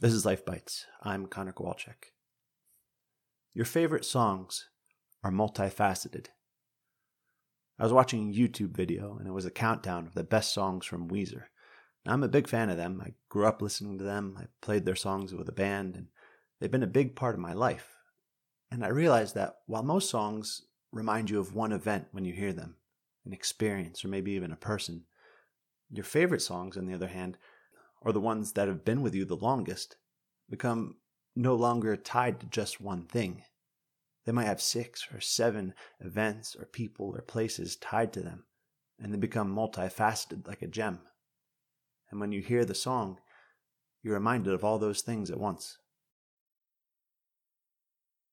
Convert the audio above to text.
This is Life Bites. I'm Connor Kowalczyk. Your favorite songs are multifaceted. I was watching a YouTube video and it was a countdown of the best songs from Weezer. Now, I'm a big fan of them. I grew up listening to them. I played their songs with a band and they've been a big part of my life. And I realized that while most songs remind you of one event when you hear them, an experience, or maybe even a person, your favorite songs, on the other hand, or the ones that have been with you the longest, become no longer tied to just one thing. They might have six or seven events or people or places tied to them, and they become multifaceted like a gem. And when you hear the song, you're reminded of all those things at once.